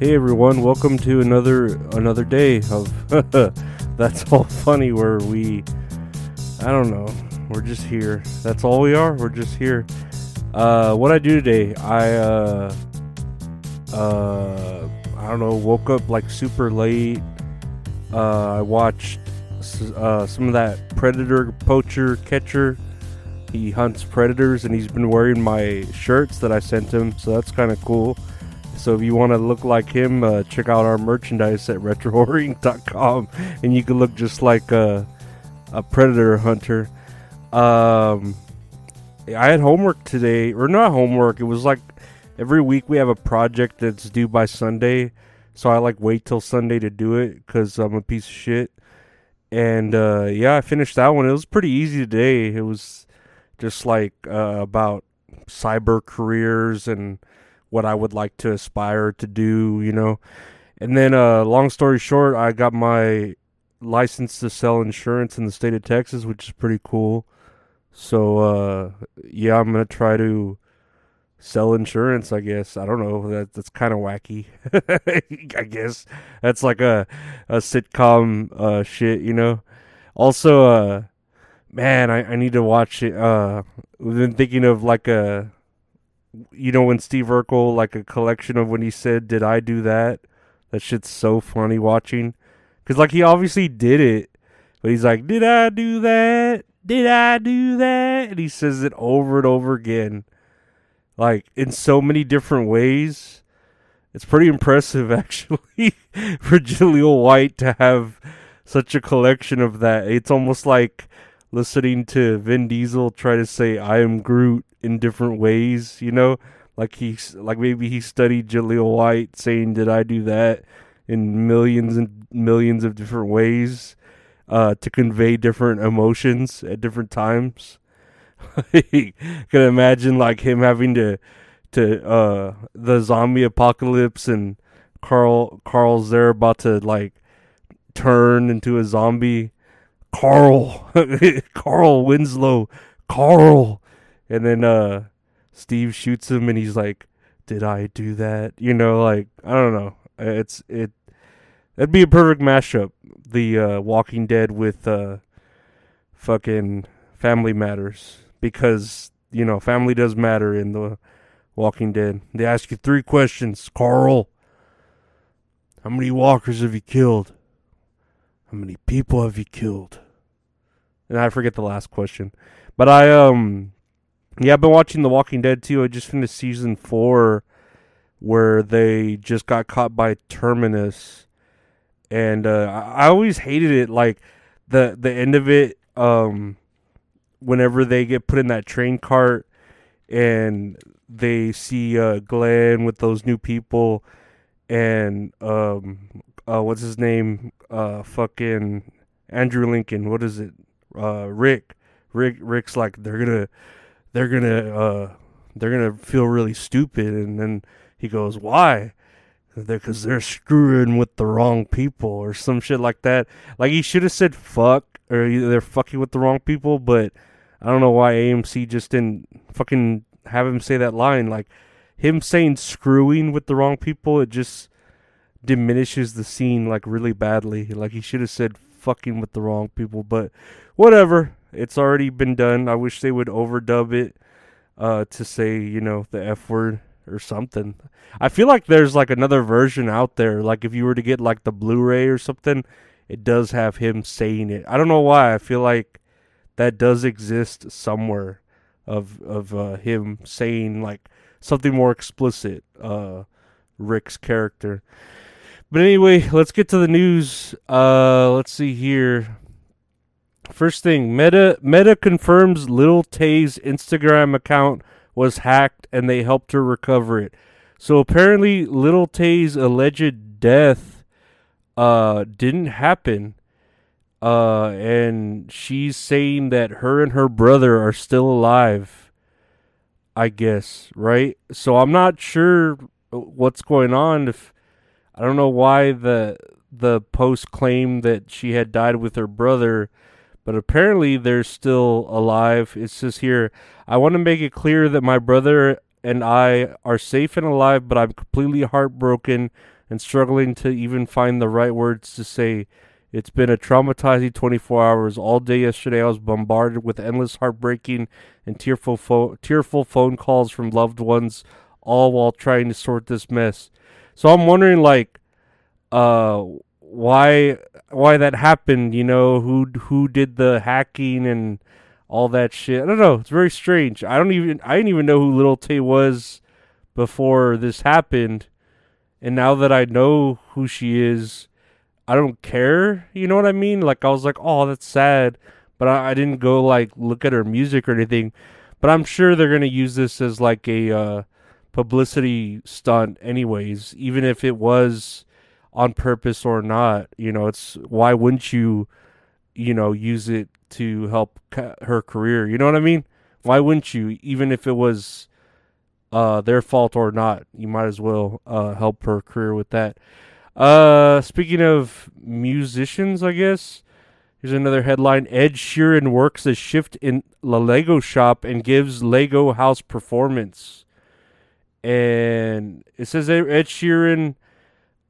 Hey everyone, welcome to another another day of That's All Funny where we I don't know, we're just here. That's all we are. We're just here. Uh what I do today, I uh uh I don't know, woke up like super late. Uh I watched uh, some of that predator poacher catcher. He hunts predators and he's been wearing my shirts that I sent him, so that's kind of cool. So if you want to look like him, uh, check out our merchandise at retrohorrorinc.com and you can look just like a, a predator hunter. Um, I had homework today, or not homework. It was like every week we have a project that's due by Sunday, so I like wait till Sunday to do it because I'm a piece of shit. And uh, yeah, I finished that one. It was pretty easy today. It was just like uh, about cyber careers and what I would like to aspire to do, you know. And then, uh, long story short, I got my license to sell insurance in the state of Texas, which is pretty cool. So, uh, yeah, I'm gonna try to sell insurance. I guess I don't know. That that's kind of wacky. I guess that's like a a sitcom uh, shit, you know. Also, uh, man, I, I need to watch it. Uh, we've been thinking of like a, you know, when Steve Urkel like a collection of when he said, "Did I do that?" That shit's so funny watching, cause like he obviously did it, but he's like, "Did I do that? Did I do that?" And he says it over and over again like in so many different ways. It's pretty impressive, actually, for Jaleel White to have such a collection of that. It's almost like listening to Vin Diesel try to say "I am Groot" in different ways. You know, like he's like maybe he studied Jaleel White saying "Did I do that?" in millions and millions of different ways uh, to convey different emotions at different times. can imagine like him having to to uh the zombie apocalypse and Carl Carl's there about to like turn into a zombie. Carl Carl Winslow Carl and then uh Steve shoots him and he's like, Did I do that? You know, like I don't know. It's it it'd be a perfect mashup. The uh Walking Dead with uh fucking Family Matters because you know family does matter in the Walking Dead. They ask you three questions, Carl. How many walkers have you killed? How many people have you killed? And I forget the last question. But I um yeah, I've been watching The Walking Dead too. I just finished season 4 where they just got caught by Terminus. And uh I always hated it like the the end of it um whenever they get put in that train cart and they see uh, Glenn with those new people and um uh what's his name? Uh fucking Andrew Lincoln. What is it? Uh Rick. Rick Rick's like they're gonna they're gonna uh they're gonna feel really stupid and then he goes why because they're, they're screwing with the wrong people or some shit like that like he should have said fuck or they're fucking with the wrong people but I don't know why AMC just didn't fucking have him say that line. Like him saying screwing with the wrong people, it just diminishes the scene like really badly. Like he should have said fucking with the wrong people, but whatever. It's already been done. I wish they would overdub it uh, to say, you know, the F word or something. I feel like there's like another version out there. Like if you were to get like the Blu-ray or something, it does have him saying it. I don't know why. I feel like that does exist somewhere of of uh, him saying like something more explicit uh Rick's character. But anyway, let's get to the news. Uh let's see here. First thing, Meta Meta confirms Lil Tay's Instagram account was hacked and they helped her recover it. So apparently Lil Tay's alleged death uh didn't happen uh, and she's saying that her and her brother are still alive. I guess, right? So I'm not sure what's going on. If I don't know why the the post claimed that she had died with her brother, but apparently they're still alive. It says here, I want to make it clear that my brother and I are safe and alive, but I'm completely heartbroken and struggling to even find the right words to say. It's been a traumatizing 24 hours. All day yesterday, I was bombarded with endless heartbreaking and tearful, fo- tearful phone calls from loved ones, all while trying to sort this mess. So I'm wondering, like, uh, why why that happened? You know, who who did the hacking and all that shit? I don't know. It's very strange. I don't even I didn't even know who Lil Tay was before this happened, and now that I know who she is I don't care. You know what I mean? Like I was like, oh, that's sad, but I, I didn't go like look at her music or anything. But I'm sure they're gonna use this as like a uh, publicity stunt, anyways. Even if it was on purpose or not, you know, it's why wouldn't you, you know, use it to help her career? You know what I mean? Why wouldn't you? Even if it was uh, their fault or not, you might as well uh, help her career with that. Uh, speaking of musicians, I guess here's another headline: Ed Sheeran works a shift in the Lego shop and gives Lego house performance. And it says Ed Sheeran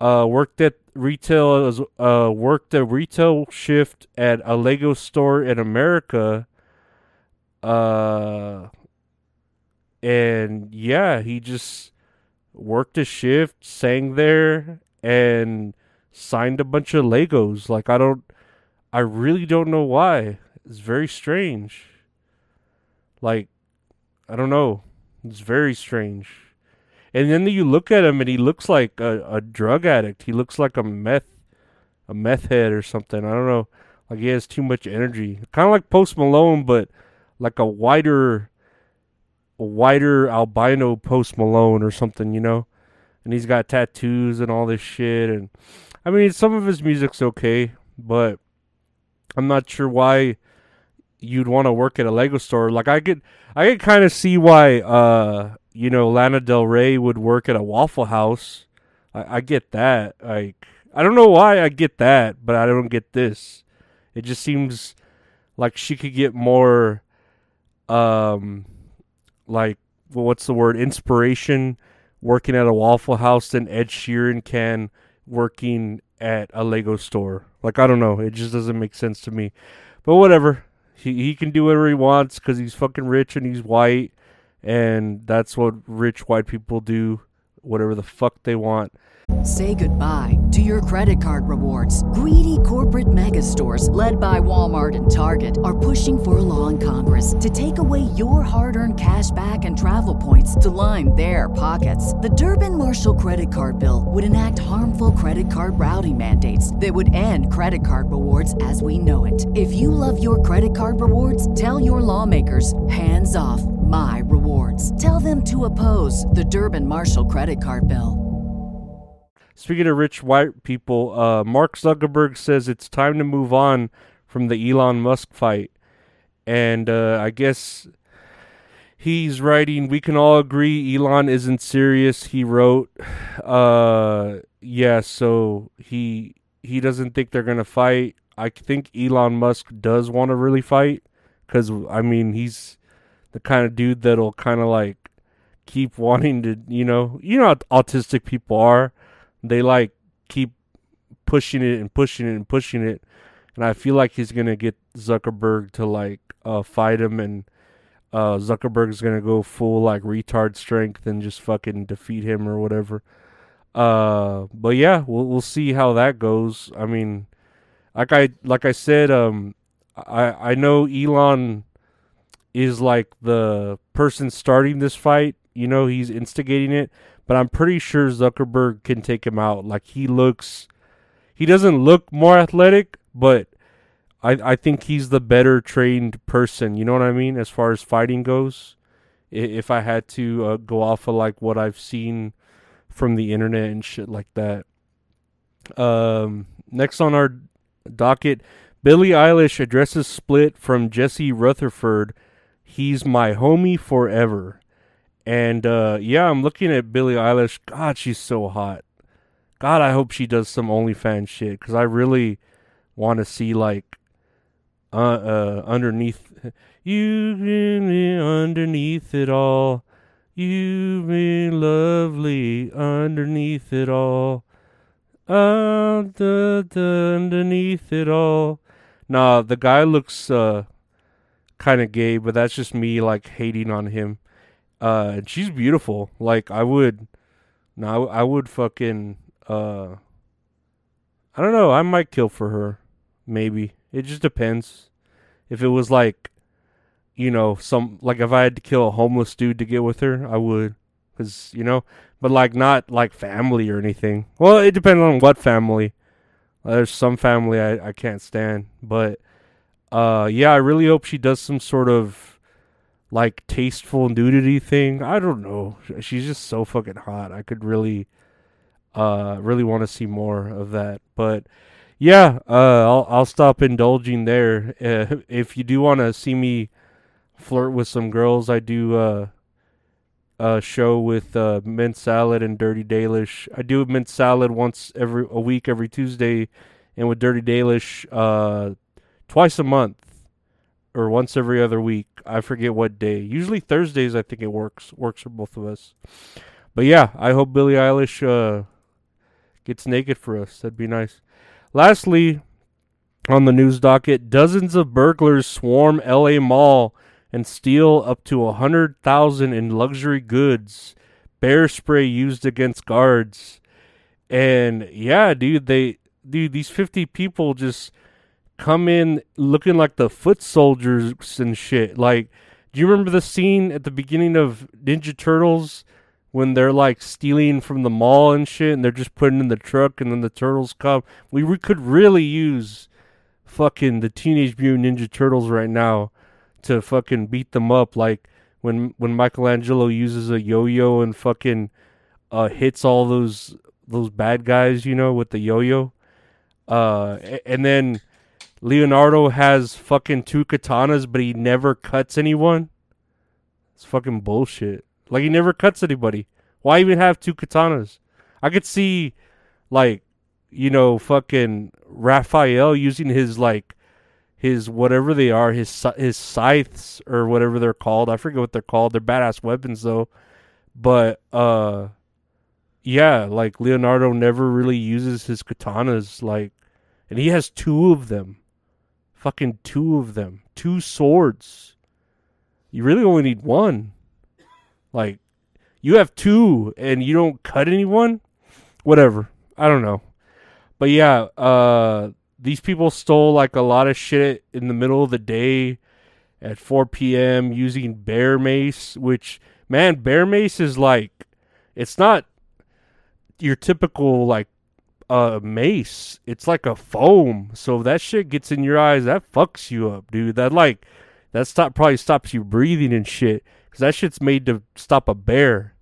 uh, worked at retail, uh, worked a retail shift at a Lego store in America. Uh, and yeah, he just worked a shift, sang there, and signed a bunch of Legos. Like I don't I really don't know why. It's very strange. Like I don't know. It's very strange. And then you look at him and he looks like a, a drug addict. He looks like a meth a meth head or something. I don't know. Like he has too much energy. Kind of like Post Malone but like a wider a wider albino Post Malone or something, you know? and he's got tattoos and all this shit. And I mean, some of his music's okay, but I'm not sure why you'd want to work at a Lego store. Like I could, I could kind of see why, uh, you know, Lana Del Rey would work at a Waffle House. I, I get that. Like, I don't know why I get that, but I don't get this. It just seems like she could get more, um, like, well, what's the word? Inspiration working at a Waffle House than Ed Sheeran can working at a Lego store. Like I don't know, it just doesn't make sense to me. But whatever, he he can do whatever he wants because he's fucking rich and he's white, and that's what rich white people do. Whatever the fuck they want. Say goodbye to your credit card rewards. Greedy corporate mega stores, led by Walmart and Target, are pushing for a law in Congress to take away your hard earned cash back and travel points to line their pockets. The Durbin Marshall credit card bill would enact harmful credit card routing mandates that would end credit card rewards as we know it. If you love your credit card rewards, tell your lawmakers hands off my rewards. Tell them to oppose the Durbin Marshall credit card bill. Speaking of rich white people, uh, Mark Zuckerberg says it's time to move on from the Elon Musk fight. And uh, I guess he's writing, We can all agree Elon isn't serious. He wrote, uh, Yeah, so he he doesn't think they're going to fight. I think Elon Musk does want to really fight. Because, I mean, he's the kind of dude that'll kind of like keep wanting to, you know, you know how autistic people are they like keep pushing it and pushing it and pushing it, and I feel like he's gonna get Zuckerberg to like uh, fight him, and uh, Zuckerberg's gonna go full like retard strength and just fucking defeat him or whatever. Uh, but yeah, we'll we'll see how that goes. I mean, like I like I said, um, I I know Elon is like the person starting this fight. You know, he's instigating it but I'm pretty sure Zuckerberg can take him out. Like he looks, he doesn't look more athletic, but I I think he's the better trained person. You know what I mean as far as fighting goes. If I had to uh, go off of like what I've seen from the internet and shit like that. Um, next on our docket, Billie Eilish addresses split from Jesse Rutherford. He's my homie forever. And uh, yeah, I'm looking at Billie Eilish. God, she's so hot. God, I hope she does some OnlyFans shit because I really want to see like uh, uh underneath you've been underneath it all. You've been lovely underneath it all. Uh, duh, duh, underneath it all. Nah, the guy looks uh kind of gay, but that's just me like hating on him. Uh, she's beautiful. Like I would, no, I would fucking uh, I don't know. I might kill for her, maybe. It just depends. If it was like, you know, some like if I had to kill a homeless dude to get with her, I would, cause you know, but like not like family or anything. Well, it depends on what family. There's some family I I can't stand, but uh, yeah, I really hope she does some sort of like tasteful nudity thing. I don't know. She's just so fucking hot. I could really, uh, really want to see more of that. But yeah, uh, I'll I'll stop indulging there. Uh, if you do want to see me flirt with some girls, I do uh, a show with uh, Mint Salad and Dirty Dalish. I do Mint Salad once every a week, every Tuesday, and with Dirty Dalish, uh, twice a month or once every other week. I forget what day. Usually Thursdays. I think it works works for both of us. But yeah, I hope Billie Eilish uh, gets naked for us. That'd be nice. Lastly, on the news docket, dozens of burglars swarm L.A. Mall and steal up to a hundred thousand in luxury goods. Bear spray used against guards, and yeah, dude, they dude these fifty people just come in looking like the foot soldiers and shit. Like, do you remember the scene at the beginning of Ninja Turtles when they're like stealing from the mall and shit and they're just putting in the truck and then the turtles come? We, we could really use fucking the Teenage Mutant Ninja Turtles right now to fucking beat them up like when when Michelangelo uses a yo-yo and fucking uh hits all those those bad guys, you know, with the yo-yo. Uh and then Leonardo has fucking two katanas, but he never cuts anyone. It's fucking bullshit. Like he never cuts anybody. Why even have two katanas? I could see, like, you know, fucking Raphael using his like, his whatever they are, his his scythes or whatever they're called. I forget what they're called. They're badass weapons though. But uh, yeah, like Leonardo never really uses his katanas. Like, and he has two of them. Fucking two of them. Two swords. You really only need one. Like, you have two and you don't cut anyone? Whatever. I don't know. But yeah, uh, these people stole like a lot of shit in the middle of the day at 4 p.m. using bear mace, which, man, bear mace is like, it's not your typical like a mace. It's like a foam. So that shit gets in your eyes, that fucks you up, dude. That like that stop probably stops you breathing and shit cuz that shit's made to stop a bear.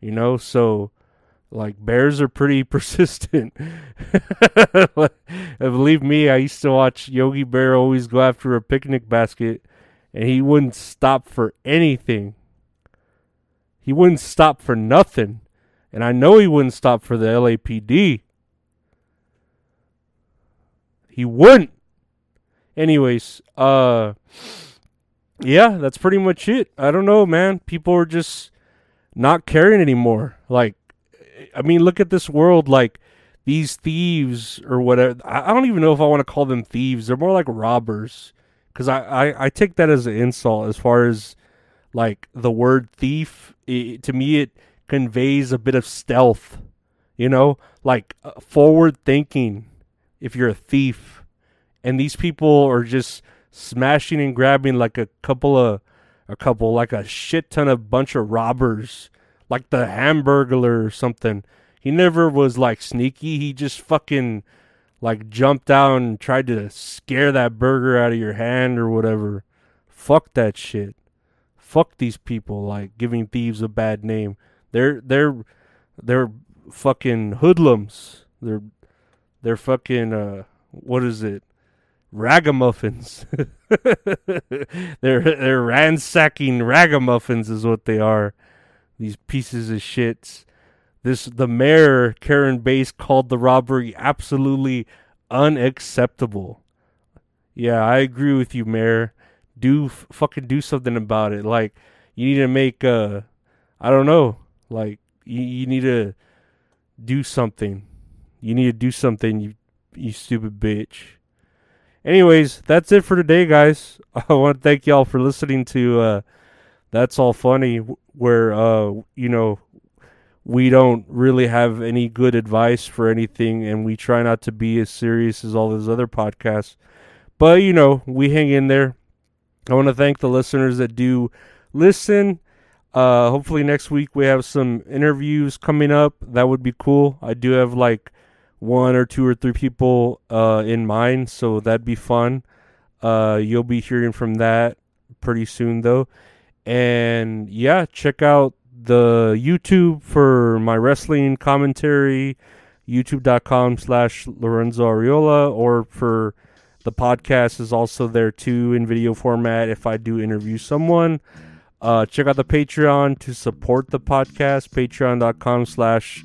You know? So like bears are pretty persistent. Believe me, I used to watch Yogi Bear always go after a picnic basket and he wouldn't stop for anything. He wouldn't stop for nothing. And I know he wouldn't stop for the LAPD. He wouldn't. Anyways, uh yeah, that's pretty much it. I don't know, man. People are just not caring anymore. Like I mean, look at this world like these thieves or whatever. I don't even know if I want to call them thieves. They're more like robbers. Cuz I, I I take that as an insult as far as like the word thief it, to me it conveys a bit of stealth, you know, like uh, forward thinking if you're a thief. And these people are just smashing and grabbing like a couple of a couple like a shit ton of bunch of robbers like the hamburglar or something. He never was like sneaky. He just fucking like jumped out and tried to scare that burger out of your hand or whatever. Fuck that shit. Fuck these people like giving thieves a bad name. They're they're they're fucking hoodlums. They're they're fucking uh what is it? Ragamuffins. they're they're ransacking ragamuffins is what they are. These pieces of shits. This the mayor Karen Bass called the robbery absolutely unacceptable. Yeah, I agree with you, mayor. Do f- fucking do something about it. Like you need to make uh I don't know. Like you, you need to do something You need to do something, you you stupid bitch. Anyways, that's it for today, guys. I want to thank y'all for listening to uh, That's All Funny, where uh, you know we don't really have any good advice for anything, and we try not to be as serious as all those other podcasts. But you know, we hang in there. I want to thank the listeners that do listen. Uh, hopefully next week we have some interviews coming up. That would be cool. I do have like one or two or three people uh, in mind, so that'd be fun. Uh, you'll be hearing from that pretty soon, though. And yeah, check out the YouTube for my wrestling commentary, youtube.com slash Lorenzo Ariola, or for the podcast is also there too in video format if I do interview someone. Uh, check out the Patreon to support the podcast, patreon.com slash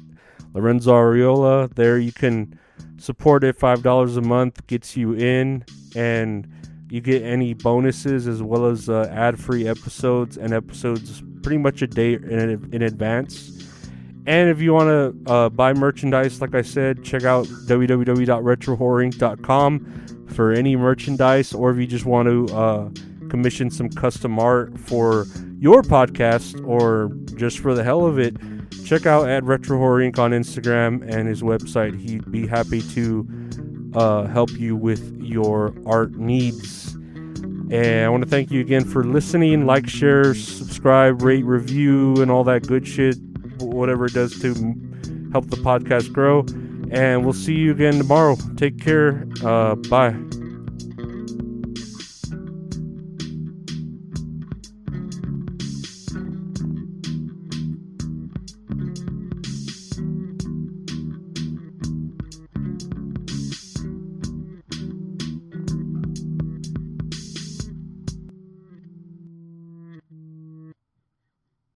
Lorenzo Ariola. There you can support it. $5 a month gets you in, and you get any bonuses as well as uh, ad free episodes and episodes pretty much a day in, in advance. And if you want to uh, buy merchandise, like I said, check out www.retrohorrorinc.com for any merchandise, or if you just want to uh, commission some custom art for your podcast or just for the hell of it, check out at Retro Horror Inc. on Instagram and his website. He'd be happy to uh, help you with your art needs. And I want to thank you again for listening. Like, share, subscribe, rate, review, and all that good shit. Whatever it does to help the podcast grow. And we'll see you again tomorrow. Take care. Uh, bye.